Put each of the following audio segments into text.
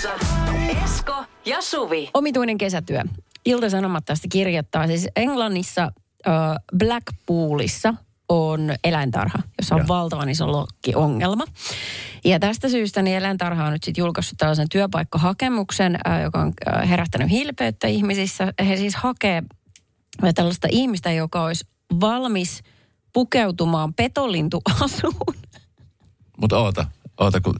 Studiossa Esko ja Suvi. Omituinen kesätyö. Ilta-Sanomat tästä kirjoittaa. Siis Englannissa äh, Blackpoolissa on eläintarha, jossa on Joo. valtavan iso lokkiongelma. Ja tästä syystä niin eläintarha on nyt sitten julkaissut tällaisen työpaikkahakemuksen, äh, joka on äh, herättänyt hilpeyttä ihmisissä. He siis hakee tällaista ihmistä, joka olisi valmis pukeutumaan petolintuasuun. Mutta oota, oota, kun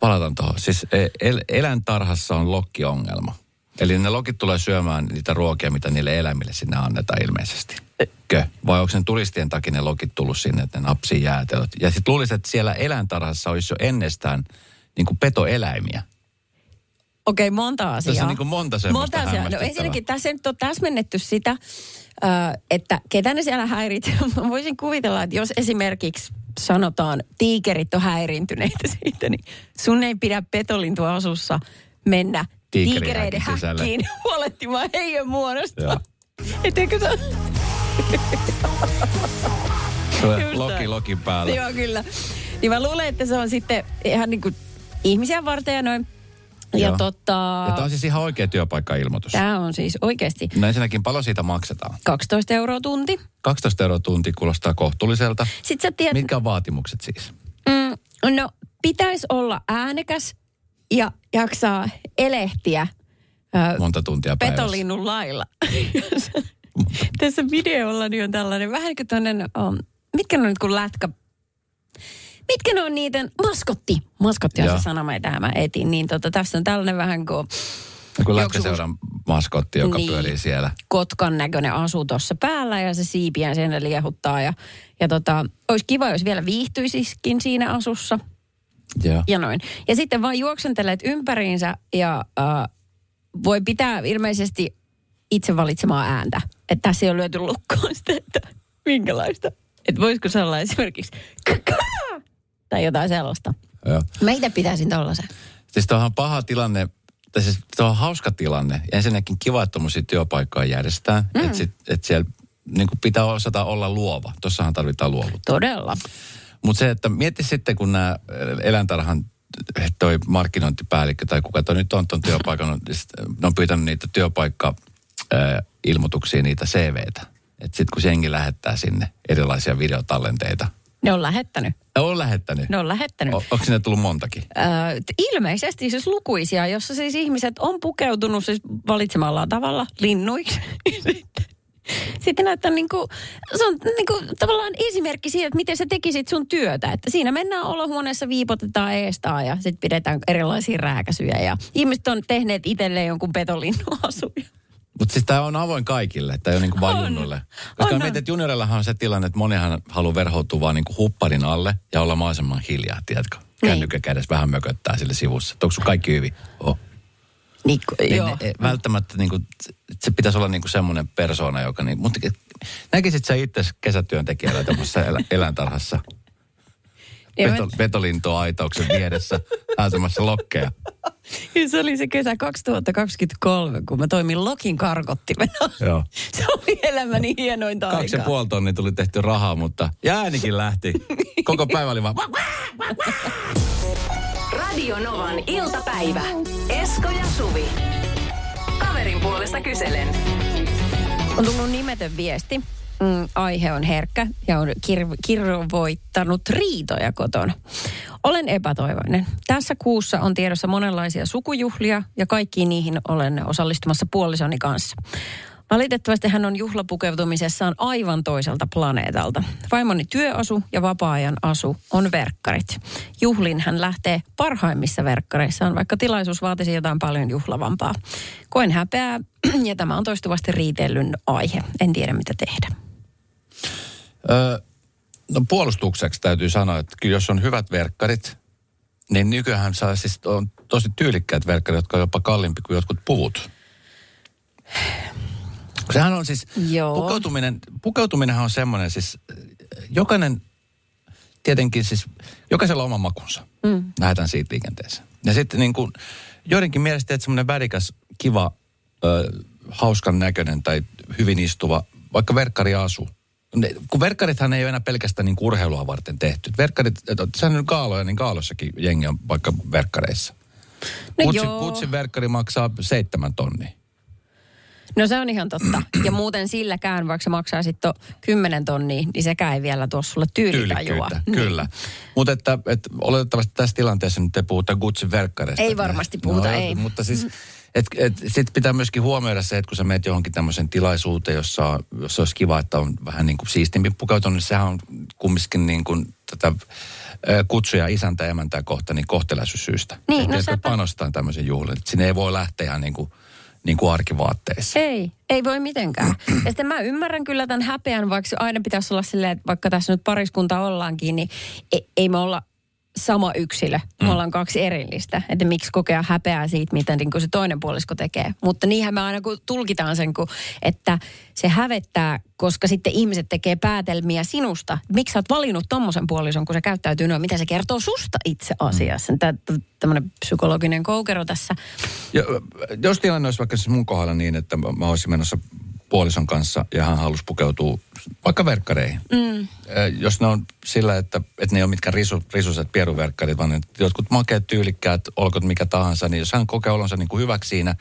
palataan tuohon. Siis e- el- eläintarhassa on lokkiongelma. Eli ne lokit tulee syömään niitä ruokia, mitä niille eläimille sinne annetaan ilmeisesti. Kö? Vai onko sen turistien takia ne lokit tullut sinne, että ne napsii jäätelöt? Ja sitten luulisin, että siellä eläintarhassa olisi jo ennestään niin kuin petoeläimiä. Okei, monta asiaa. Tässä on niin kuin monta semmoista Monta asiaa. No ensinnäkin tässä nyt on täsmennetty sitä, että ketä ne siellä häiritsee. Mä voisin kuvitella, että jos esimerkiksi sanotaan, tiikerit on häirintyneitä siitä, niin sun ei pidä petolintuasussa mennä Tiikerin tiikereiden häkkiin huolehtimaan heidän muodosta. Etteikö se Loki lokin päällä. Joo, kyllä. Niin mä luulen, että se on sitten ihan niin kuin ihmisiä varten ja noin. Ja Joo. tota, Ja tämä on siis ihan oikea työpaikka-ilmoitus. tämä on siis oikeasti No ensinnäkin paljon siitä maksetaan. 12 euroa tunti. 12 euroa tunti kuulostaa kohtuulliselta. Sitten sä tiedät, Mitkä on vaatimukset siis? mm, no pitäisi olla äänekäs ja jaksaa elehtiä ö, Monta tuntia päivässä? petolinnun lailla. Tässä videolla niin on tällainen vähän kuin tämmöinen, um, mitkä on nyt kun lätkä, mitkä ne on niiden, maskotti. Maskotti on Joo. se sana, mitä mä etin. Niin tota, tässä on tällainen vähän kuin Joku lätkäseuran maskotti, joka Niin. pyörii siellä. kotkan näköinen asu tuossa päällä ja se siipiä sen liehuttaa. Ja, ja tota, olisi kiva, jos vielä viihtyisiskin siinä asussa Joo. ja noin. Ja sitten vaan juoksentelet ympäriinsä ja äh, voi pitää ilmeisesti itse valitsemaa ääntä. Että tässä ei ole lyöty lukkoon sitä, että minkälaista. Että voisiko se olla esimerkiksi tai jotain sellaista. Joo. Mä itse pitäisin tollasen. Siis tuohan on paha tilanne, tai siis tuo on hauska tilanne. Ensinnäkin kiva, että tuommoisia työpaikkoja järjestetään. Mm. Että sit, et siellä niin kuin pitää osata olla luova. Tuossahan tarvitaan luovuutta. Todella. Mutta se, että mieti sitten, kun nämä eläintarhan toi markkinointipäällikkö tai kuka toi nyt on tuon työpaikan, on- ne on pyytänyt niitä työpaikka-ilmoituksia, niitä CVtä. Että sitten kun se jengi lähettää sinne erilaisia videotallenteita. Ne on lähettänyt. Ne on lähettänyt. Ne on lähettänyt. O, onko sinne tullut montakin? Ö, ilmeisesti siis lukuisia, jossa siis ihmiset on pukeutunut siis valitsemallaan tavalla linnuiksi. Sitten- Sitten näyttää niin kuin, se on niin kuin tavallaan esimerkki siitä, että miten sä tekisit sun työtä. Että siinä mennään olohuoneessa, viipotetaan eestaa ja sitten pidetään erilaisia rääkäsyjä. Ja ihmiset on tehneet itselleen jonkun petolinnuasuja. Mutta siis tämä on avoin kaikille, tämä ei ole niinku vain junnuille. On, Koska on. mietin, että juniorillahan on se tilanne, että monihan haluaa verhoutua vaan niinku hupparin alle ja olla mahdollisimman hiljaa, tiedätkö? Niin. Kännykkä kädessä vähän mököttää sille sivussa. Onko sun kaikki hyvin? Oh. Niin, Niin, joo. ne, ei- välttämättä niinku, se pitäisi olla niinku semmoinen persoona, joka... Niin, mutta näkisit sä itse kesätyöntekijällä tämmöisessä elä, eläintarhassa? Veto, vetolintoaitauksen vieressä pääsemässä lokkeja. Ja Se oli se kesä 2023, kun mä toimin Lokin karkottimena. Joo. Se oli elämäni hienointa Kaksi ja aikaa. puoli tonnia tuli tehty rahaa, mutta ja äänikin lähti. Koko päivä oli vaan... Radio Novan iltapäivä. Esko ja Suvi. Kaverin puolesta kyselen. On tullut nimetön viesti. Mm, aihe on herkkä ja on kir- kirvoittanut riitoja kotona. Olen epätoivoinen. Tässä kuussa on tiedossa monenlaisia sukujuhlia ja kaikkiin niihin olen osallistumassa puolisoni kanssa. Valitettavasti hän on juhlapukeutumisessaan aivan toiselta planeetalta. Vaimoni työasu ja vapaa-ajan asu on verkkarit. Juhlin hän lähtee parhaimmissa verkkareissaan, vaikka tilaisuus vaatisi jotain paljon juhlavampaa. Koen häpeää ja tämä on toistuvasti riitellyn aihe. En tiedä mitä tehdä. Öö, no puolustukseksi täytyy sanoa, että kyllä jos on hyvät verkkarit, Niin nykyään saa siis on tosi tyylikkäät verkkarit, jotka on jopa kalliimpi kuin jotkut puvut. Sehän on siis, Joo. pukeutuminen, pukeutuminenhan on semmoinen siis, jokainen, tietenkin siis, jokaisella on oma makunsa. Mm. Lähdetään siitä liikenteeseen. Ja sitten niin kuin, joidenkin mielestä, että semmoinen värikäs, kiva, ö, hauskan näköinen tai hyvin istuva, vaikka verkkari asuu. Ne, kun verkkarithan ei ole enää pelkästään niin urheilua varten tehty. Verkkarit, sehän on kaaloja, niin kaalossakin jengi on vaikka verkkareissa. No Kutsi, joo. kutsin verkkari maksaa seitsemän tonnia. No se on ihan totta. Ja muuten silläkään, vaikka se maksaa sitten 10 tonnia, niin sekään ei vielä tuo sulle tyylitajua. Niin. kyllä. Mutta että, että oletettavasti tässä tilanteessa nyt ei puhuta Gucci verkkareista. Ei varmasti puhuta, ei. Mutta siis, et, et, sitten pitää myöskin huomioida se, että kun sä menet johonkin tämmöiseen tilaisuuteen, jossa, jossa olisi kiva, että on vähän niin kuin siistimpi pukeutunut, niin sehän on kumminkin niin kuin tätä kutsuja isäntä ja emäntää kohta niin kohtelaisuussyistä. Niin, Et no sepä. panostaa tämmöisen juhliin. Sinne ei voi lähteä ihan niin kuin, niin kuin arkivaatteissa. Ei, ei voi mitenkään. Ja sitten mä ymmärrän kyllä tämän häpeän, vaikka aina pitäisi olla silleen, että vaikka tässä nyt pariskunta ollaankin, niin ei, ei me olla sama yksilö. Me ollaan kaksi erillistä. Että miksi kokea häpeää siitä, mitä niin kuin se toinen puolisko tekee. Mutta niinhän me aina kun tulkitaan sen, kun, että se hävettää, koska sitten ihmiset tekee päätelmiä sinusta. Miksi sä oot valinnut tommosen puolison, kun se käyttäytyy noin? Mitä se kertoo susta itse asiassa? Tämä tämmöinen psykologinen koukero tässä. Ja, jos tilanne olisi vaikka siis mun kohdalla niin, että mä mä olisin menossa puolison kanssa ja hän halusi pukeutua vaikka verkkareihin. Mm. Jos ne on sillä, että, että ne ei ole mitkään risu, risuset pieruverkkarit, vaan jotkut makeat, tyylikkäät, olkoot mikä tahansa, niin jos hän kokee olonsa niin kuin hyväksi siinä,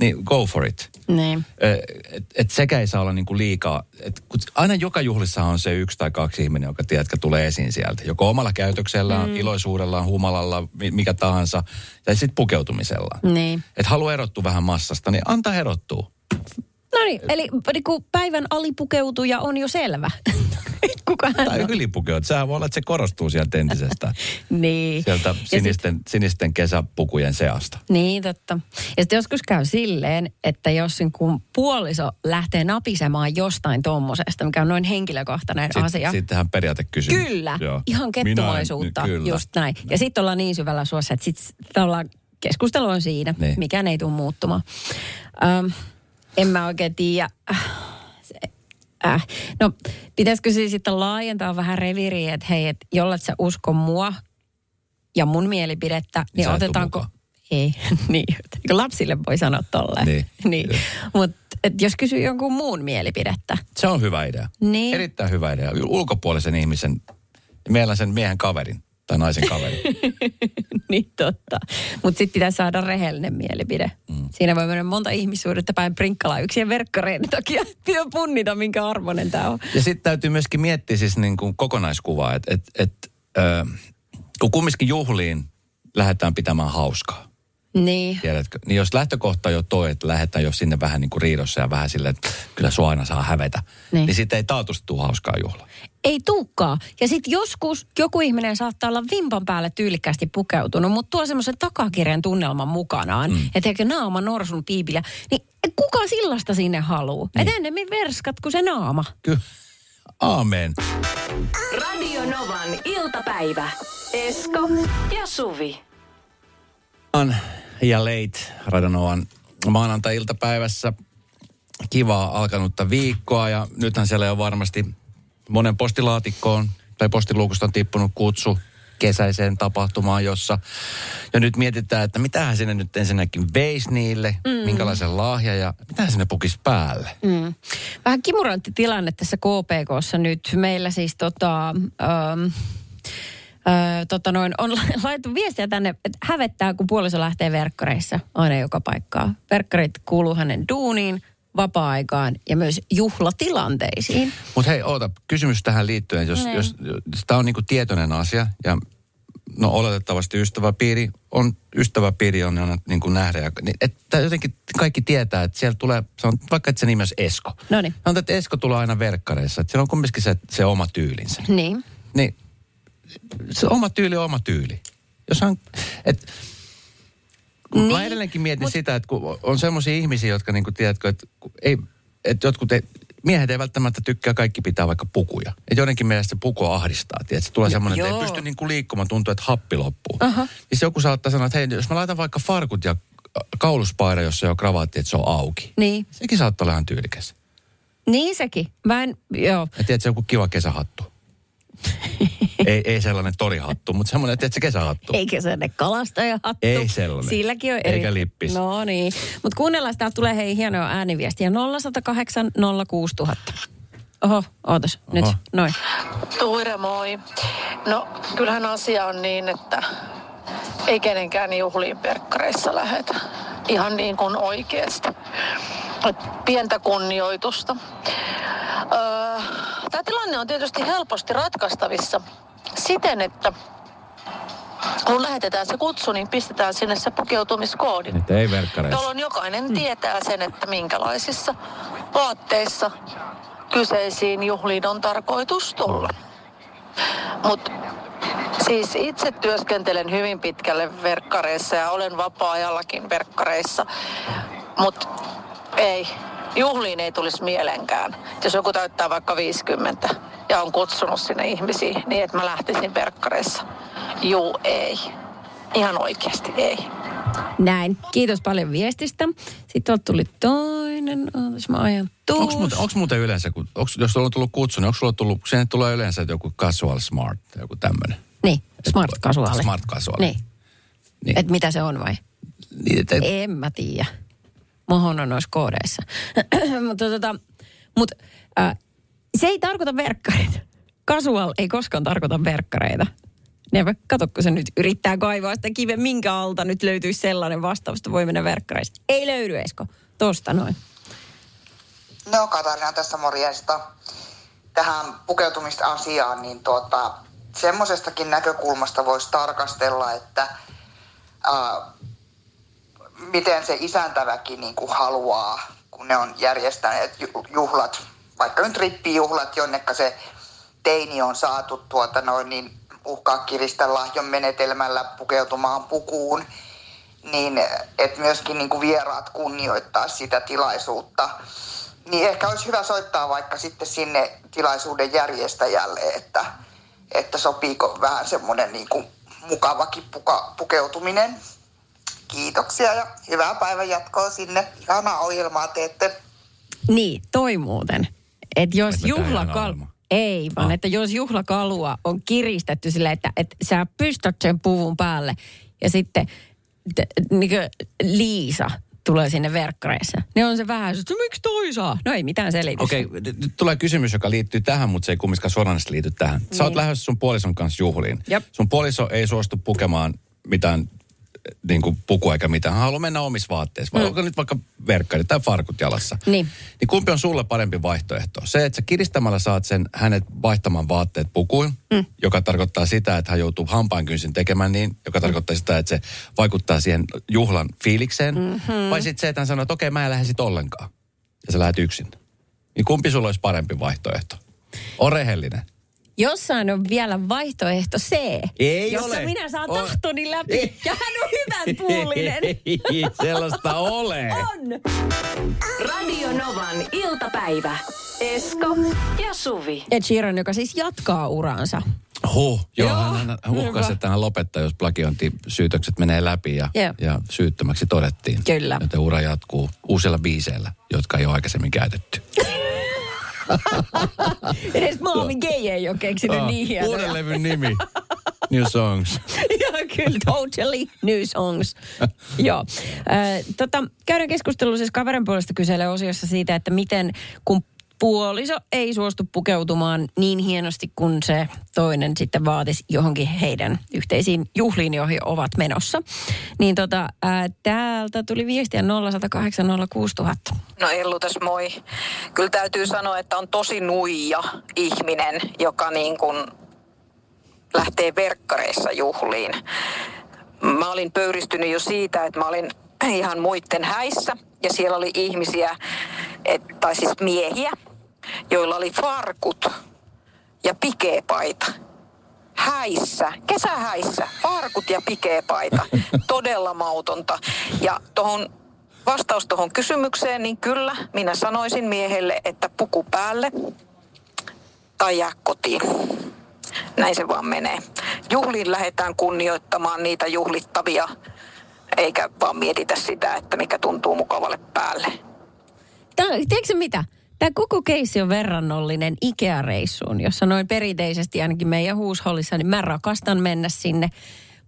niin go for it. Niin. Et, et sekä ei saa olla niin kuin liikaa. Et, kun aina joka juhlissa on se yksi tai kaksi ihminen, joka tiedätkö, tulee esiin sieltä. Joko omalla käytöksellään, mm. iloisuudellaan, humalalla, mi- mikä tahansa. Ja sitten pukeutumisella. Niin. Et halua erottua vähän massasta, niin anta erottua. No niin, eli niin kuin päivän alipukeutuja on jo selvä. Kuka hän Tai on? ylipukeut. Sehän voi olla, että se korostuu sieltä entisestä. Niin. Sieltä Ja sit- sinisten, sinisten kesäpukujen seasta. Niin, totta. Ja sitten joskus käy silleen, että jos niin kun puoliso lähtee napisemaan jostain tommosesta, mikä on noin henkilökohtainen asia. Sittenhän periaatekysymys. Kyllä, Joo. ihan Minä kettumaisuutta, kyllä. just näin. Ja sitten ollaan niin syvällä suossa, että sitten ollaan keskustelu on siinä, Niin. mikään ei tule muuttumaan. Ähm, en mä oikein tiedä. Äh. No, pitäisikö siis sitten laajentaa vähän reviiriä, että hei, että jollet sä usko mua ja mun mielipidettä, niin, sä et tuu otetaanko... Ei, niin. Lapsille voi sanoa tolleen. Niin. niin. Mutta jos kysyy jonkun muun mielipidettä, Se on hyvä idea. Niin. Erittäin hyvä idea. Ulkopuolisen ihmisen, meillä sen miehen kaverin tai naisen kaverin. niin totta. Mutta sitten pitää saada rehellinen mielipide. Mm. Siinä voi mennä monta ihmissuudetta päin prinkkalaa yksien verkkareiden takia. Pitää punnita, minkä arvoinen tämä on. Ja sitten täytyy myöskin miettiä siis niin kuin kokonaiskuvaa, että et, et, ö, kun kumminkin juhliin lähdetään pitämään hauskaa. Niin. Tiedätkö? Niin jos lähtökohta on jo toi, että lähdetään jo sinne vähän niin kuin riidossa ja vähän silleen, että kyllä sua aina saa hävetä, niin, Niin. sitten ei taatusti tule hauskaa juhlaa. Ei tuukkaa. Ja sitten joskus joku ihminen saattaa olla vimpan päälle tyylikkäästi pukeutunut, mutta tuo semmoisen takakirjan tunnelman mukanaan. Mm. Että ehkä naama norsun piipillä. Niin kuka sillasta sinne haluu? Niin. Et ennemmin verskat kuin se naama. Kyllä. Aamen. Radio Novan iltapäivä. Esko ja Suvi. On ja late Radanovan maanantai-iltapäivässä kivaa alkanutta viikkoa ja nythän siellä jo varmasti monen postilaatikkoon tai postiluukusta on tippunut kutsu kesäiseen tapahtumaan, jossa ja nyt mietitään, että mitähän sinne nyt ensinnäkin veisi niille, mm. minkälaisen lahja ja mitähän sinne pukisi päälle. Mm. Vähän kimurantti tilanne tässä KPKssa nyt. Meillä siis tota... Ähm, Öö, tota noin, on laitettu viestiä tänne, että hävettää, kun puoliso lähtee verkkareissa aina joka paikkaa. Verkkarit kuuluu hänen duuniin, vapaa-aikaan ja myös juhlatilanteisiin. Mutta hei, oota, kysymys tähän liittyen, jos, Niin. jos, jos tämä on niinku tietoinen asia ja no oletettavasti ystäväpiiri on, ystäväpiiri on, on niin kuin nähdä. Ja, niin, että jotenkin kaikki tietää, että siellä tulee, se on, vaikka että se nimi olisi Esko. Noniin. Sanotaan, että Esko tulee aina verkkareissa, että siellä on kumminkin se, se oma tyylinsä. Niin. Niin se oma tyyli on oma tyyli. Jos hän, et, niin, mä Niin, edelleenkin mietin mut- sitä, että kun on semmoisia ihmisiä, jotka niin kuin, tiedätkö, että ei, että jotkut ei, miehet ei välttämättä tykkää kaikki pitää vaikka pukuja. Et joidenkin mielestä se puku ahdistaa, että se tulee semmoinen, että ei pysty niinku liikkumaan, tuntuu, että happi loppuu. Aha. Niin se joku saattaa sanoa, että hei, jos mä laitan vaikka farkut ja kauluspaira, jossa ei ole kravaatti, että se on auki. Niin. Sekin saattaa olla ihan tyylikäs. Niin sekin. Mä en, joo. Ja tiedät, se on joku kiva kesähattu. Ei, ei sellainen torihattu, mutta semmoinen, että se kesähattu. Eikä se ne kalastajahattu. Ei sellainen. Silläkin on eri. Eikä lippis. No niin. Mutta kuunnellaan, täältä tulee hei hienoa ääniviestiä. 0108 06000. Oho, ootas. Nyt, Oho. noin. Tuire, moi. No, kyllähän asia on niin, että ei kenenkään juhliin perkkareissa lähetä. Ihan niin kuin oikeasti. Pientä kunnioitusta. Öö, Tämä tilanne on tietysti helposti ratkaistavissa siten, että kun lähetetään se kutsu, niin pistetään sinne se pukeutumiskoodi. Että ei verkkareissa. Jolloin jokainen tietää sen, että minkälaisissa vaatteissa kyseisiin juhliin on tarkoitus tulla. Mutta siis itse työskentelen hyvin pitkälle verkkareissa ja olen vapaa-ajallakin verkkareissa. Mutta ei, juhliin ei tulisi mielenkään. Jos joku täyttää vaikka 50 ja on kutsunut sinne ihmisiä niin, että mä lähtisin verkkareissa. Juu, ei. Ihan oikeasti ei. Näin. Kiitos paljon viestistä. Sitten tuolta tuli toinen. Ootas mä ajan. Onko muuten, onks muuten yleensä, kun, onks, jos sulla on tullut kutsu, niin onko sulla tullut, sinne tulee yleensä joku casual smart, joku tämmöinen. Niin, smart casual. Smart casual. Niin. Niin. Et mitä se on vai? Niin, et, et, En mä tiedä. Mohon on noissa koodeissa. mutta tota, mut, äh, se ei tarkoita verkkareita. Casual ei koskaan tarkoita verkkareita. Never. Kato, kun se nyt yrittää kaivaa sitä kiven, minkä alta nyt löytyisi sellainen vastaus, että voi mennä verkkareista. Ei löydy, Esko. Tosta noin. No Katarina tässä morjesta. Tähän pukeutumisasiaan, niin tuota, semmoisestakin näkökulmasta voisi tarkastella, että ää, miten se isäntäväki niin kuin haluaa, kun ne on järjestäneet ju- juhlat, vaikka nyt rippijuhlat, jonnekka se teini on saatu tuota noin, niin uhkaa kiristä lahjon menetelmällä pukeutumaan pukuun, niin että myöskin niin kuin vieraat kunnioittaa sitä tilaisuutta. Niin ehkä olisi hyvä soittaa vaikka sitten sinne tilaisuuden järjestäjälle, että, että sopiiko vähän semmoinen niin kuin mukavakin puka, pukeutuminen. Kiitoksia ja hyvää päivän jatkoa sinne. Ihanaa ohjelmaa teette. Niin, toi muuten. Että jos Et juhlakalu... hienoa. Ei, vaan Ah. että jos juhlakalua on kiristetty silleen, että, että sä pystät sen puvun päälle ja sitten niin Liisa tulee sinne verkkareissa. Ne on se vähän, että miksi toi saa? No ei mitään selitystä. Okei, okay, nyt tulee kysymys, joka liittyy tähän, mutta se ei kumminkaan suoranaisesti liity tähän. Sä Niin. oot lähdössä sun puolison kanssa juhliin. Jep. Sun puoliso ei suostu pukemaan mitään niin kuin pukua eikä mitään. Hän haluaa mennä omissa vaatteissa. Vai onko nyt vaikka verkkari tai farkut jalassa? Mm. Niin. Niin kumpi on sulle parempi vaihtoehto? Se, että sä kiristämällä saat sen hänet vaihtamaan vaatteet pukuun, mm. joka tarkoittaa sitä, että hän joutuu hampaankynsin tekemään niin, joka tarkoittaa sitä, että se vaikuttaa siihen juhlan fiilikseen. Mm-hmm. Vai sitten se, että hän sanoo, että okei, mä en lähde sit ollenkaan. Ja sä lähdet yksin. Niin kumpi sulla olisi parempi vaihtoehto? On rehellinen. Jossain on vielä vaihtoehto C, Ei jossa ole. minä saan On. tahtoni läpi. Ei. Ja hän on hyvän puolinen. Ei sellaista ole. On. Radio Novan iltapäivä. Esko ja Suvi. Ed Sheeran, joka siis jatkaa uransa. Huh, joo, Joo, hän, hän uhkasi, että hän lopettaa, jos plagiointisyytökset menee läpi ja, Joo. ja syyttömäksi todettiin. Kyllä. Joten ura jatkuu uusilla biiseillä, jotka ei ole aikaisemmin käytetty. Edes Marvin Gaye ei ole keksinyt Ah, niin hienoja. Uuden levyn nimi. New Songs. Joo, kyllä, totally new songs. Joo. Äh, tota, käydään keskustelua siis kaverin puolesta kyselee osiossa siitä, että miten kun puoliso ei suostu pukeutumaan niin hienosti kuin se toinen sitten vaatisi johonkin heidän yhteisiin juhliin, joihin ovat menossa. Niin tota, äh, täältä tuli viestiä 0108 06000. No Ellu tässä moi. Kyllä täytyy sanoa, että on tosi nuija ihminen, joka niin kuin lähtee verkkareissa juhliin. Mä olin pöyristynyt jo siitä, että mä olin ihan muitten häissä ja siellä oli ihmisiä, et, tai siis miehiä, joilla oli farkut ja pikeepaita. Häissä, kesähäissä, farkut ja pikeepaita. Todella mautonta. Ja tuohon vastaus tuohon kysymykseen, niin kyllä minä sanoisin miehelle, että puku päälle tai jää kotiin. Näin se vaan menee. Juhliin lähdetään kunnioittamaan niitä juhlittavia, eikä vaan mietitä sitä, että mikä tuntuu mukavalle päälle. Tää, tiedätkö mitä? Tämä koko keissi on verrannollinen Ikea-reissuun, jossa noin perinteisesti ainakin meidän huushollissa, niin mä rakastan mennä sinne,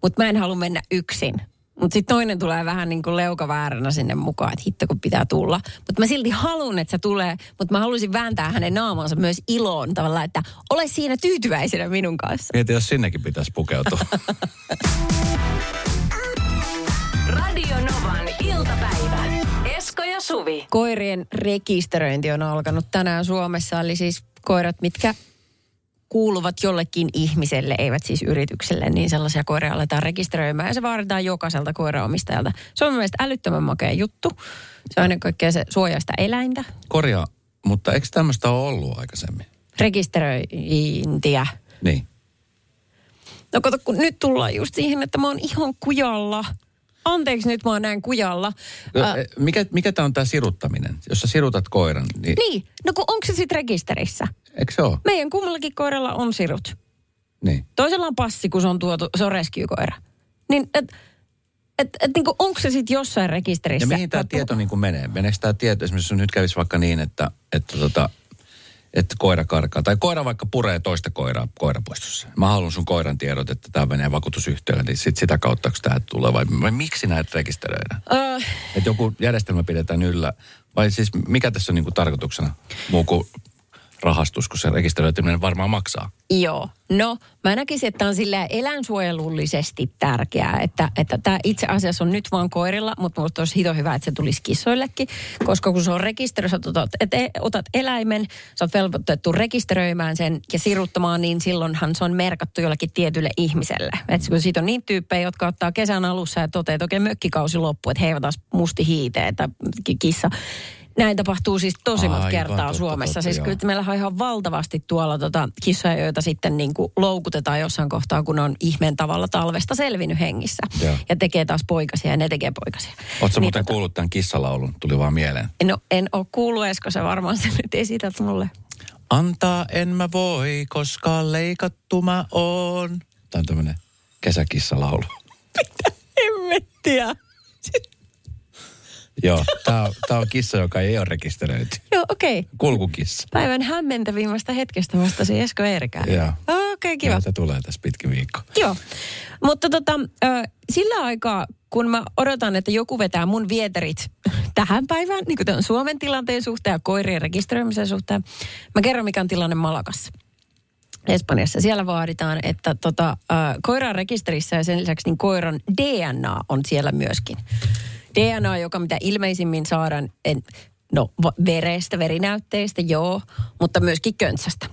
mutta mä en halua mennä yksin. Mutta sitten toinen tulee vähän niin kuin leukavääränä sinne mukaan, että hitto kun pitää tulla. Mutta mä silti haluan, että se tulee, mutta mä haluaisin vääntää hänen naamansa myös iloon tavallaan, että ole siinä tyytyväisenä minun kanssa. Mieti, jos sinnekin pitäisi pukeutua. Suvi. Koirien rekisteröinti on alkanut tänään Suomessa, eli siis koirat, mitkä kuuluvat jollekin ihmiselle, eivät siis yritykselle, niin sellaisia koiria aletaan rekisteröimään ja se vaaditaan jokaiselta koiraomistajalta. Se on mun mielestä älyttömän makea juttu. Se on ennen kaikkea se suojaista eläintä. Korjaa, mutta eikö tämmöistä ole ollut aikaisemmin? Rekisteröintiä. Niin. No kato, kun nyt tullaan just siihen, että mä oon ihan kujalla. Anteeksi, nyt mä oon näin kujalla. No, eh, Mikä, mikä tämä on tämä siruttaminen? Jos sä sirutat koiran, niin, niin, no kun onko se sitten rekisterissä? eikö se ole? Meidän kummallakin koiralla on sirut. Niin. Toisella on passi, kun se on tuotu, se on rescue-koira. Niin, et, et, et, niin onko se sitten jossain rekisterissä? Ja mihin tämä tieto niin kuin menee? Meneekö tämä tieto, esimerkiksi jos nyt kävisi vaikka niin, että, että, tota, että koira karkaa, tai koira vaikka puree toista koiraa koirapuistossa. Mä haluan sun koiran tiedot, että tämä menee vakuutusyhtiölle, niin sit sitä kautta, kun tämä tulee, vai, vai miksi näitä rekisteröidään? Öö, Että joku järjestelmä pidetään yllä, vai siis mikä tässä on niin kuin tarkoituksena? Muu kuin rahastus, kun se rekisteröityminen varmaan maksaa? Joo. No, mä näkisin, että on sillä eläinsuojelullisesti tärkeää, että, että tämä itse asiassa on nyt vaan koirilla, mutta minusta olisi hito hyvä, että se tulisi kissoillekin, koska kun se on rekisteröissä, otat, et, e- otat eläimen, sä oot velvoitettu rekisteröimään sen ja siruttamaan, niin silloinhan se on merkattu jollekin tietylle ihmiselle. Et kun siitä on niin tyyppejä, jotka ottaa kesän alussa ja toteaa, että okei mökkikausi loppuu, että he eivät taas musti hiiteen tai ki- kissa. Näin tapahtuu siis tosi monta kertaa totta, Suomessa. totta, siis joo. kyllä meillä on ihan valtavasti tuolla tota kissoja, joita sitten niin kuin loukutetaan jossain kohtaa, kun on ihmeen tavalla talvesta selvinnyt hengissä. Joo. Ja tekee taas poikasia ja ne tekee poikasia. Oletko Niin muuten tota- kuullut tämän kissalaulun? Tuli vaan mieleen. No en ole kuullut, Esko, sä varmaan sen nyt esität mulle. Antaa en mä voi, koska leikattu mä oon. Tämä on tämmöinen kesäkissalaulu. Hemmettiä. Joo, tämä on, tää on kissa, joka ei ole rekisteröity. Joo, okei. Okay. Kulkukissa. Päivän hämmentävimmästä hetkestä vastasi Esko Eerikään. Joo. Okei, okay, kiva. Se tulee tässä pitkin viikko. Joo, mutta tota, sillä aikaa, kun mä odotan, että joku vetää mun vieterit tähän päivään, niin kuin tämän Suomen tilanteen suhteen ja koirien rekisteröimisen suhteen, mä kerron, mikä on tilanne Malakassa. Espanjassa. Siellä vaaditaan, että tota, äh, koira on rekisterissä ja sen lisäksi niin koiran DNA on siellä myöskin. DNA, joka mitä ilmeisimmin saadaan, en, no verestä, verinäytteistä, joo, mutta myöskin köntsästä.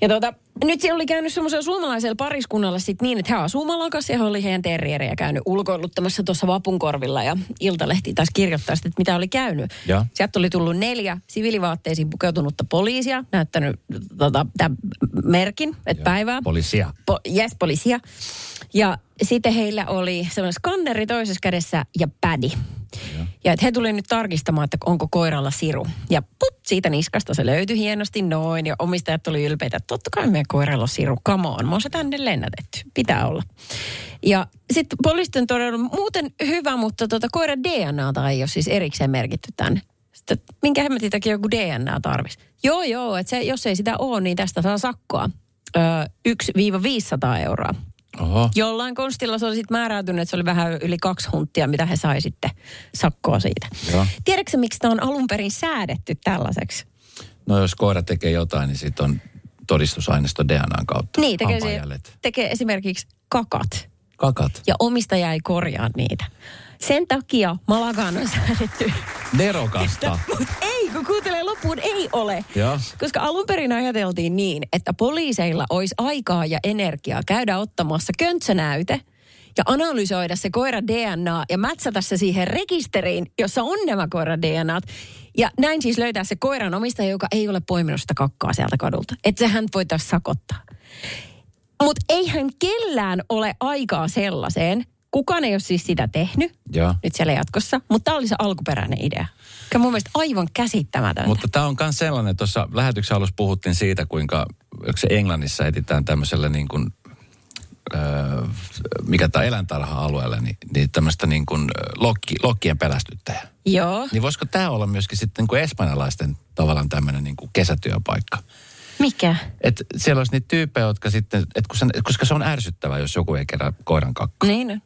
Ja tota, nyt siellä oli käynyt semmoisella suomalaisella pariskunnalla sit niin, että he asuu Malakassa ja he oli heidän terrieriä käynyt ulkoiluttamassa tuossa vapunkorvilla ja Iltalehti taas kirjoittaa sitten, että mitä oli käynyt. Ja? Sieltä oli tullut neljä siviilivaatteisiin pukeutunutta poliisia, näyttänyt tota, tämän merkin, että päivää. Poliisia. Po, yes, poliisia. Ja sitten heillä oli semmoinen skanneri toisessa kädessä ja pädi. Ja että he tuli nyt tarkistamaan, että onko koiralla siru. Ja put, siitä niskasta se löytyi hienosti noin. Ja omistajat oli ylpeitä, että totta kai meidän koiralla siru. Come on, mä se tänne lennätetty. Pitää olla. Ja sitten poliisit on todennut, muuten hyvä, mutta tota, koiran DNAta ei ole siis erikseen merkitty tänne. Sitten, minkä hemmetin takia joku DNA tarvisi? Joo, joo, että se, jos ei sitä ole, niin tästä saa sakkoa. Öö, 1-500 euroa. Oho. Jollain konstilla se oli sitten määräytynyt, että se oli vähän yli kaksi hunttia, mitä he sai sitten sakkoa siitä. Joo. Tiedätkö miksi tämä on alun perin säädetty tällaiseksi? No jos koira tekee jotain, niin sitten on todistusaineisto DNAn kautta. Niin, tekee, se, tekee esimerkiksi kakat Kakat. ja omistaja ei korjaa niitä. Sen takia Malagaan on säädetty. Nerokasta. Mutta ei, kun kuuntelee loppuun, ei ole. Joo. Koska alun perin ajateltiin niin, että poliiseilla olisi aikaa ja energiaa käydä ottamassa köntsänäyte ja analysoida se koira DNA ja mätsätä se siihen rekisteriin, jossa on nämä koiran DNAt. Ja näin siis löytää se koiran omistaja, joka ei ole poiminut sitä kakkaa sieltä kadulta. Että sehän voitaisiin sakottaa. Mutta eihän kellään ole aikaa sellaiseen, kukaan ei ole siis sitä tehnyt Joo. nyt siellä jatkossa, mutta tämä oli se alkuperäinen idea. Mikä mun mielestä aivan käsittämätöntä. Mutta tämä on myös sellainen, tuossa lähetyksen alussa puhuttiin siitä, kuinka se Englannissa etsitään tämmöiselle niin kuin, mikä tämä eläintarha-alueelle, niin, niin tämmöistä niin kuin lokki, lokkien pelästyttäjä. Joo. Niin voisiko tämä olla myöskin sitten niin kuin espanjalaisten tavallaan tämmöinen niin kuin kesätyöpaikka? Mikä? Että siellä olisi niitä tyyppejä, jotka sitten, et kun se, koska se on ärsyttävää, jos joku ei kerää koiran kakkaa. Niin on.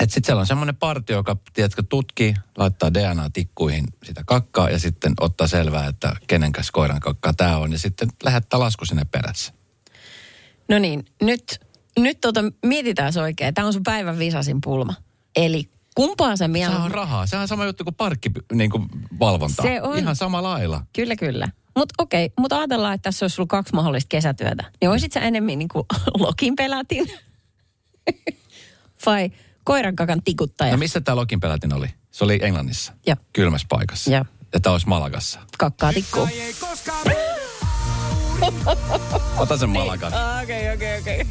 Että sitten siellä on semmoinen partio, joka, tiedätkö, tutkii, laittaa DNA-tikkuihin sitä kakkaa ja sitten ottaa selvää, että kenenkäs koiran kakkaa tämä on. Ja sitten lähettää lasku sinne perässä. No niin, nyt, nyt tota, mietitään se oikein. Tämä on sun päivän visasin pulma. Eli kumpaa sä Sehän mieluummin... on rahaa. Sehän on sama juttu kuin parkki, niin kuin valvonta. Se on. Ihan samalla lailla. Kyllä, kyllä. Mutta okei, mutta ajatellaan, että tässä olisi sulla kaksi mahdollista kesätyötä. Niin olisit sä enemmän niin kuin lokin pelätin? Vai koiran kakan tikuttaja? No missä tämä Lokin pelätin oli? Se oli Englannissa. Jep. Kylmässä paikassa. Jep. Ja tämä olisi Malagassa. Kakkaa tikkuu. Ota sen Malagan. Okei, okei, okei.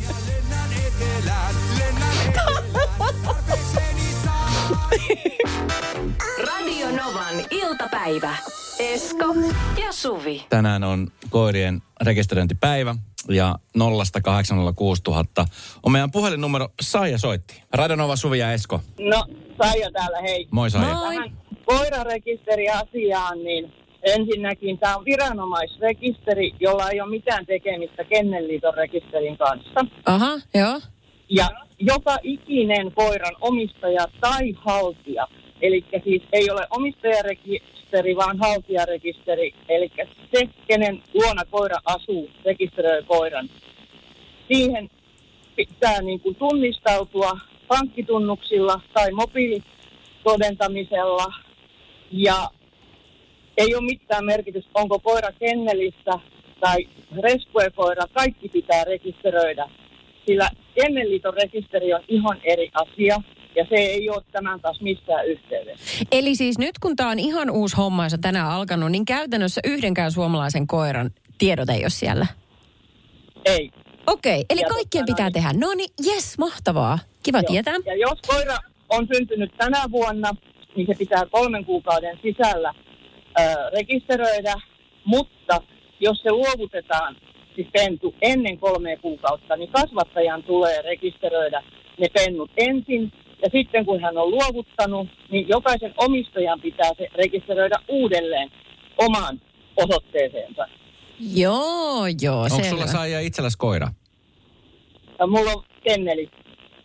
Radio Novan iltapäivä. Esko ja Suvi. Tänään on koirien rekisteröintipäivä ja 0806000 on meidän puhelinnumero Saija soitti. Radonova Suvi ja Esko. No, Saija täällä, hei. Moi Saija. Moi. Tähän koirarekisteriasiaan, niin ensinnäkin tämä on viranomaisrekisteri, jolla ei ole mitään tekemistä Kennelliiton rekisterin kanssa. Aha, joo. Ja joka ikinen koiran omistaja tai haltija, eli siis ei ole omistajarekisteri, vaan haltijarekisteri, eli se, kenen luona koira asuu, rekisteröi koiran. Siihen pitää niin kuin tunnistautua pankkitunnuksilla tai mobiilitodentamisella. Ja ei ole mitään merkitystä, onko koira kennelissä tai rescue-koira, kaikki pitää rekisteröidä. Sillä Kennelliiton rekisteri on ihan eri asia, ja se ei ole tämän taas missään yhteydessä. Eli siis nyt kun tämä on ihan uusi homma, ja se on tänään alkanut, niin käytännössä yhdenkään suomalaisen koiran tiedot ei ole siellä. Ei. Okei, eli Ja kaikkien tota pitää noin. tehdä. No niin, jes, mahtavaa. Kiva Joo. tietää. Ja jos koira on syntynyt tänä vuonna, niin se pitää kolmen kuukauden sisällä ö, rekisteröidä, mutta jos se luovutetaan, siis pentu, ennen kolmea kuukautta, niin kasvattajan tulee rekisteröidä ne pennut ensin, ja sitten kun hän on luovuttanut, niin jokaisen omistajan pitää se rekisteröidä uudelleen omaan osoitteeseensa. Joo, joo, Onko selvä. sulla Saija itselläsi koira? Ja mulla on kenneli.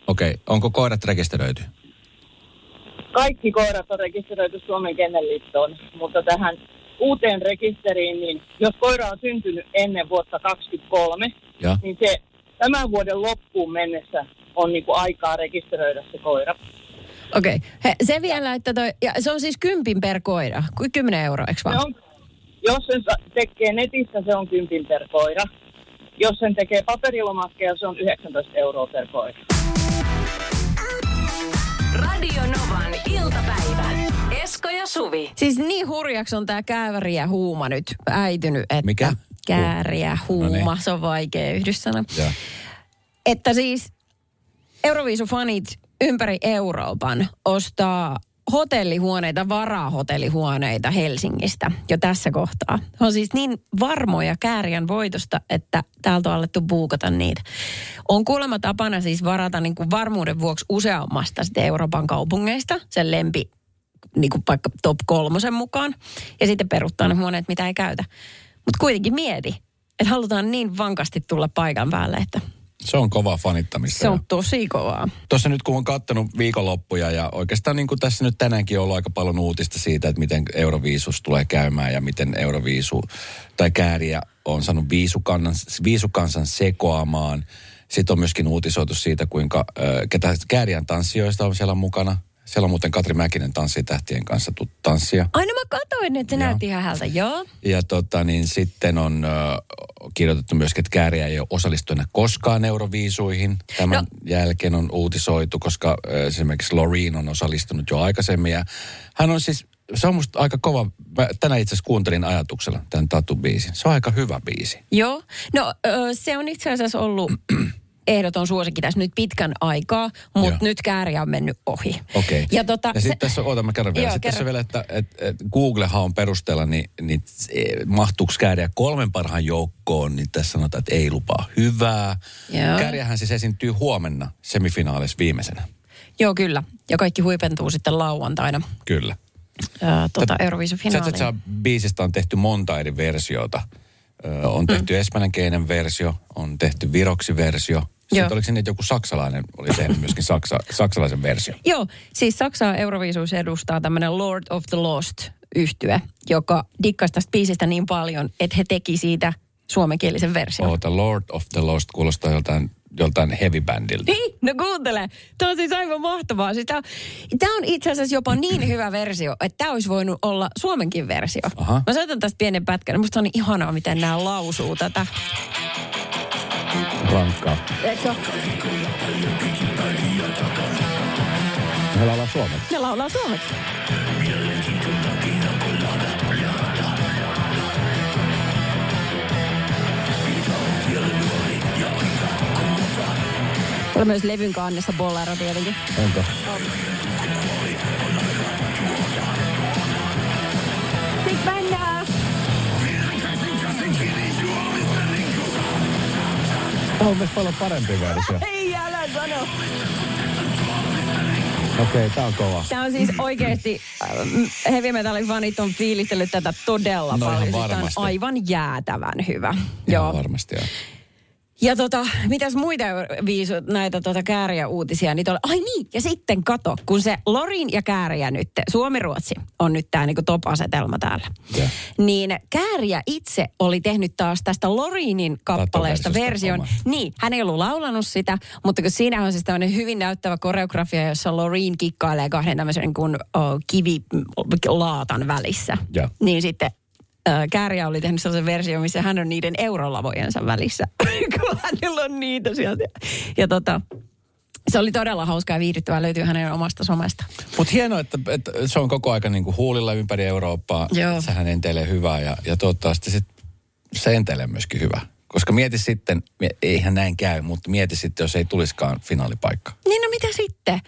Okei, okay. onko koirat rekisteröity? kaikki koirat on rekisteröity Suomen Kennelliittoon, mutta tähän uuteen rekisteriin, niin jos koira on syntynyt ennen vuotta 2023, Ja. niin se tämän vuoden loppuun mennessä on niin kuin aikaa rekisteröidä se koira. Okei, okay. se vielä, että toi, ja se on siis kympin per koira, kuin 10 euroa, eikö Se vaan? on, jos sen tekee netissä, se on kympin per koira. Jos sen tekee paperilomakkeella, se on 19 euroa per koira. Radio Novan iltapäivä. Esko ja Suvi. Siis niin hurjaksi on tämä kääväri ja huuma nyt äitynyt, että... Mikä? Kääri ja huuma, No niin. se on vaikea yhdyssana. Ja. Että siis Euroviisufanit ympäri Euroopan ostaa hotellihuoneita, varahotellihuoneita Helsingistä jo tässä kohtaa. He on siis niin varmoja kääriän voitosta, että täältä on alettu buukata niitä. On kuulemma tapana siis varata niin kuin varmuuden vuoksi useammasta sitten Euroopan kaupungeista sen lempi niin kuin vaikka top kolmosen mukaan. Ja sitten peruttaa ne huoneet, mitä ei käytä. Mutta kuitenkin mieti, että halutaan niin vankasti tulla paikan päälle, että Se on kovaa fanittamista. se on tosi kovaa. Tuossa nyt kun on kattonut viikonloppuja ja oikeastaan niin kuin tässä nyt tänäänkin on ollut aika paljon uutista siitä, että miten Euroviisus tulee käymään ja miten Euroviisu tai kääriä on saanut viisukannan, viisukansan sekoamaan. Sitten on myöskin uutisoitu siitä, kuinka äh, ketä kääriän tanssijoista on siellä mukana. Siellä on muuten Katri Mäkinen tanssii tähtien kanssa tut tanssia. Aina mä katsoin, että se Joo. näytti ihan hältä. Joo. Ja tota, niin sitten on äh, kirjoitettu myöskin, että Kääriä ei ole osallistunut koskaan euroviisuihin. Tämän No. no. jälkeen on uutisoitu, koska äh, esimerkiksi Loreen on osallistunut jo aikaisemmin. Ja hän on siis, se on musta aika kova, mä tänään itse asiassa kuuntelin ajatuksella tämän Tatu-biisin. Se on aika hyvä biisi. Joo. No ö, se on itse asiassa ollut ehdoton suosikki tässä nyt pitkän aikaa, mutta Joo. nyt kääriä on mennyt ohi. Okei. Ja, tota, ja sitten tässä, oota mä kerron vielä. Joo, Sitten tässä vielä, että, että, että Googlehan perusteella, niin, niin eh, mahtuuko kääriä kolmen parhaan joukkoon, niin tässä sanotaan, että ei lupaa hyvää. Joo. Kääriähän siis esiintyy huomenna semifinaalissa viimeisenä. Joo, kyllä. Ja kaikki huipentuu sitten lauantaina Kyllä. ää, tuota, Sä Eurovision-finaaliin. Cha biisistä on tehty monta eri versiota. Ö, on tehty mm. espanjankielinen versio, on tehty viroksi versio. Sitten Joo. oliko se niin, että joku saksalainen oli tehnyt myöskin saksa, saksalaisen versio? Joo, siis Saksaa Euroviisuus edustaa tämmöinen Lord of the Lost yhtye, joka dikkasi tästä biisistä niin paljon, että he teki siitä suomenkielisen version. Oota, Lord of the Lost kuulostaa joltain, joltain heavy bandilta. Niin, no kuuntele. Tämä on siis aivan mahtavaa. Siis tämä, tämä on itse asiassa jopa niin hyvä versio, että tämä olisi voinut olla suomenkin versio. Aha. Mä soitan tästä pienen pätkän. Musta on niin ihanaa, miten nämä lausuu tätä. Rankkaa. Eikö? Me laulaa suomeksi. Ne laulaa suomeksi. On myös levyn kannessa bolero tietenkin. Onko? Sitten mennään. Tämä on myös paljon parempi versio. Ei älä sano. Okei, okay, tämä on kova. Tämä on siis oikeasti, äh, heavy metalin fanit on fiilistellyt tätä todella No paljon. Siis tää on aivan jäätävän hyvä. Joo. Joo. varmasti joo. Ja tota, mitäs muita viisu, näitä tota kääriä uutisia niitä oli? Ai niin, ja sitten kato, kun se Lorin ja kääriä nyt, Suomi-Ruotsi on nyt tämä niinku top-asetelma täällä. Joo. Niin kääriä itse oli tehnyt taas tästä Lorinin kappaleesta version. oman. Niin, hän ei ollut laulanut sitä, mutta kun siinä on siis tämmöinen hyvin näyttävä koreografia, jossa Lorin kikkailee kahden tämmöisen kuin oh, kivilaatan välissä. Joo. Niin sitten Kääriä oli tehnyt sellaisen version, missä hän on niiden eurolavojensa välissä, kun hänellä on niitä sieltä. Ja tota, se oli todella hauskaa ja viihdyttävää, löytyy hänen omasta somesta. Mutta hienoa, että, että se on koko aika niinku huulilla ympäri Eurooppaa. Joo. Sehän enteilee hyvää ja, ja toivottavasti sit se enteilee myöskin hyvä. Koska mieti sitten, eihän näin käy, mutta mieti sitten, jos ei tulisikaan finaalipaikka. Niin no mitä sitten?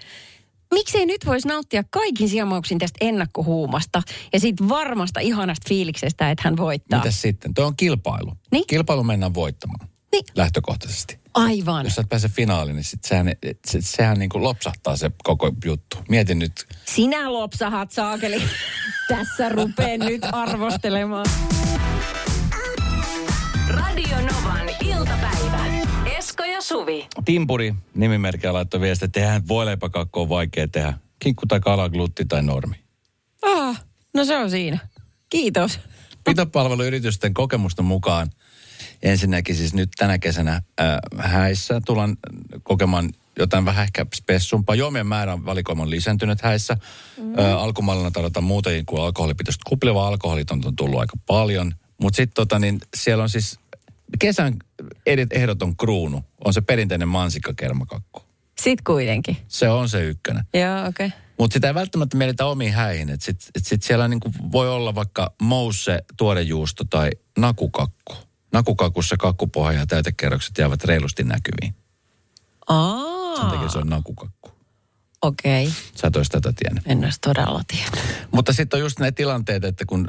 Miksei nyt voisi nauttia kaikin siemauksin tästä ennakkohuumasta ja siitä varmasta ihanasta fiiliksestä, että hän voittaa. Mitäs sitten? Tuo on kilpailu. Niin. Kilpailu mennään voittamaan. Niin. Lähtökohtaisesti. Aivan. Jos sä et pääse finaaliin, niin sit sehän, se, sehän niin kuin lopsahtaa se koko juttu. Mieti nyt. Sinä lopsahat saakeli. Tässä rupeen nyt arvostelemaan. Radio Novan iltapäivä. Esko ja Suvi. Timpuri nimimerkkiä laittoi viestiä, että eihän voileipäkakko on vaikea tehdä. Kinkku tai kala, glutti tai normi. Ah, no se on siinä. Kiitos. Pitopalveluyritysten kokemusten mukaan ensinnäkin siis nyt tänä kesänä äh, häissä tullaan kokemaan jotain vähän ehkä spessumpaa. Juomien määrä on valikoiman lisääntynyt häissä. Mm. Äh, alkumallina tarvitaan muutakin kuin alkoholipitoista kuplia, vaan alkoholit on tullut aika paljon. Mutta sitten tota, niin siellä on siis kesän ehdoton kruunu. On se perinteinen mansikkakermakakku. Sitten kuitenkin. Se on se ykkönen. Joo, okei. Okay. Mutta sitä ei välttämättä mielitä omiin häihin. Että sit, et sit siellä niinku voi olla vaikka mousse, tuorejuusto tai nakukakku. Nakukakussa kakkupohja ja täytekerrokset jäävät reilusti näkyviin. Sen takia se Aa, on nakukakku. okei. Okay. Sä et olisi tätä tiennyt. En olisi todella tiedä. Mutta sitten on just ne tilanteet, että kun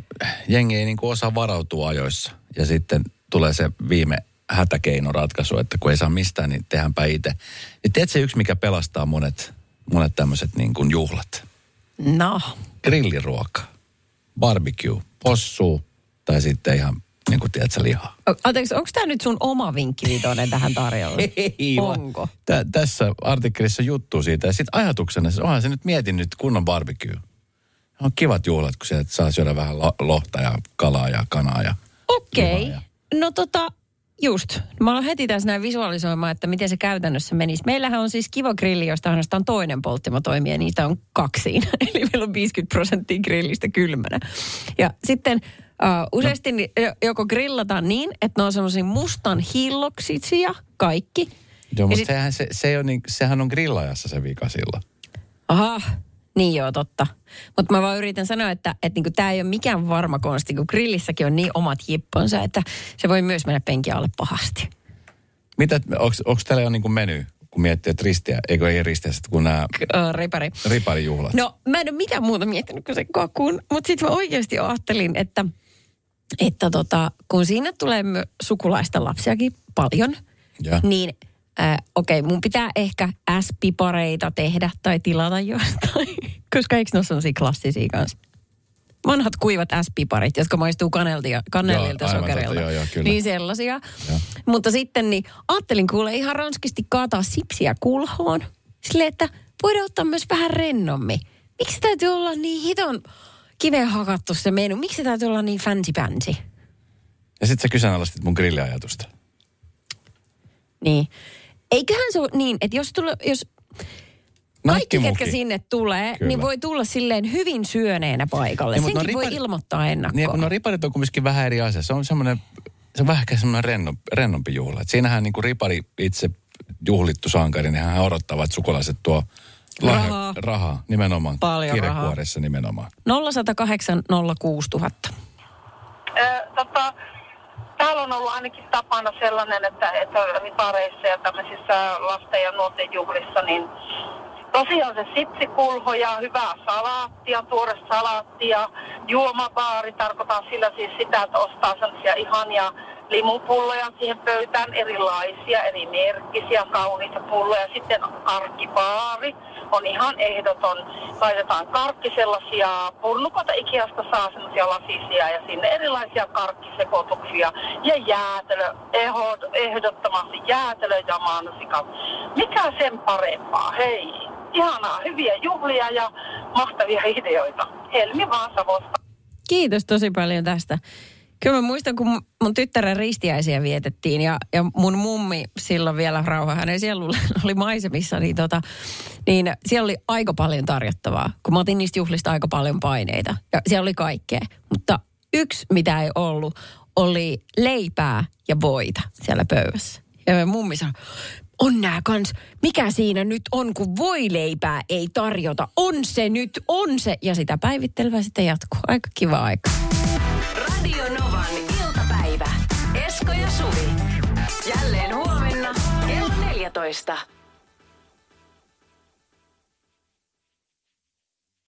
jengi ei niinku osaa varautua ajoissa. Ja sitten tulee se viime hätäkeinoratkaisu, että kun ei saa mistään, niin tehdäänpä itse. Niin tiedätkö se yksi, mikä pelastaa monet, monet tämmöiset niin kuin juhlat? No, grilliruoka, barbecue, possu tai sitten ihan niin kuin tiedätkö, lihaa. Anteeksi, onko tämä nyt sun oma vinkki vitonen tähän tarjolla? Ei. Onko? Tä, tässä artikkelissa juttu siitä. Ja sitten ajatuksena, se- onhan se nyt mietin nyt kunnon barbecue. On kivat juhlat, kun sieltä saa syödä vähän lo- lohta ja kalaa ja kanaa. Ja Okei. lihaa No tota, just. Mä aloin heti tässä näin visualisoimaan, että miten se käytännössä menisi. Meillähän on siis kiva grilli, josta ainoastaan toinen polttimo toimii ja niitä on kaksi siinä. Eli meillä on 50 prosenttia grillistä kylmänä. Ja sitten uh, useasti no. joko grillataan niin, että ne on semmoisia mustan hilloksisia kaikki. Joo, mutta sit- sehän, se, se on niin, sehän on grillaajassa se vika silloin. Aha, niin joo, totta. Mutta mä vaan yritän sanoa, että, että niinku tämä ei ole mikään varma konsti, kun grillissäkin on niin omat jipponsa, että se voi myös mennä penkin alle pahasti. Mitä, onko täällä jo niin kuin meny, kun miettii, että ristiä, eikö ei ristiä, kun nämä ripari. riparijuhlat? No mä en ole mitään muuta miettinyt kuin se kakun, mutta sitten mä oikeasti ajattelin, että, että tota, kun siinä tulee sukulaista lapsiakin paljon, Ja. niin äh, okei, okay, mun pitää ehkä S-pipareita tehdä tai tilata jostain, koska eikö ne ole sellaisia klassisia kanssa? Vanhat kuivat S-piparit, jotka maistuu kaneltia, kanelilta, Joo, sokerilta. totta, joo, joo, kyllä. Niin sellaisia. Joo. Mutta sitten niin ajattelin kuule ihan ranskisti kaataa sipsiä kulhoon. Silleen, että voidaan ottaa myös vähän rennommin. Miksi täytyy olla niin hiton kiveen hakattu se menu? Miksi täytyy olla niin fancy pansy? Ja sitten sä kyseenalaistit mun grilliajatusta. Niin. Eiköhän se ole niin, että jos, tule, jos kaikki, Nakkimuki. ketkä sinne tulee, Kyllä. niin voi tulla silleen hyvin syöneenä paikalle. Niin, Senkin no voi ripari- ilmoittaa ennakkoon. Niin, kun no riparit on kumminkin vähän eri asia. Se on semmoinen, se on vähän ehkä semmoinen renno, rennompi juhla. Et siinähän niin kuin ripari itse juhlittu sankari, niin hän odottaa, että sukulaiset tuo lahja- Rahaa. rahaa nimenomaan. Paljon rahaa. Nimenomaan. 0108 06000. Ö, tota, täällä on ollut ainakin tapana sellainen, että, että ripareissa ja tämmöisissä lasten ja nuorten juhlissa, niin tosiaan se sipsikulho ja hyvää salaattia, tuore salaattia, juomabaari, tarkoitan sillä siis sitä, että ostaa sellaisia ihania limupulloja siihen pöytään, erilaisia, eri merkkisiä, kauniita pulloja. Sitten karkkibaari on ihan ehdoton. Laitetaan karkki sellaisia purnukoita Ikeasta saa sellaisia lasisia ja sinne erilaisia karkkisekoituksia ja jäätelö, ehdo- ehdottomasti jäätelö ja mansikat. Mikä sen parempaa? Hei, ihanaa, hyviä juhlia ja mahtavia ideoita. Helmi vaan Savosta. Kiitos tosi paljon tästä. Kyllä mä muistan, kun mun- tyttären ristiäisiä vietettiin ja, ja mun mummi silloin vielä rauha hänen sielulle oli maisemissa, niin, tota, niin siellä oli aika paljon tarjottavaa, kun mä otin niistä juhlista aika paljon paineita. Ja siellä oli kaikkea. Mutta yksi, mitä ei ollut, oli leipää ja voita siellä pöydässä. Ja mummi sanoi, on nää kans, mikä siinä nyt on, kun voileipää ei tarjota. On se nyt, on se. Ja sitä päivittelyä sitten jatkuu. Aika kiva aika. Radio ja Suvi. Jälleen huomenna kello 14.